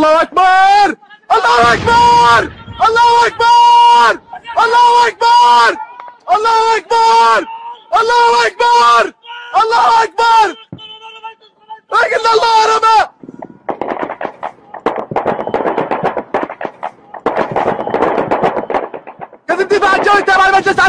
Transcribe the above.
الله أكبر! الله أكبر! الله أكبر! الله أكبر! الله أكبر! الله أكبر! الله أكبر! أجل الله ربا كذا الدفاع جوي تبع المجلس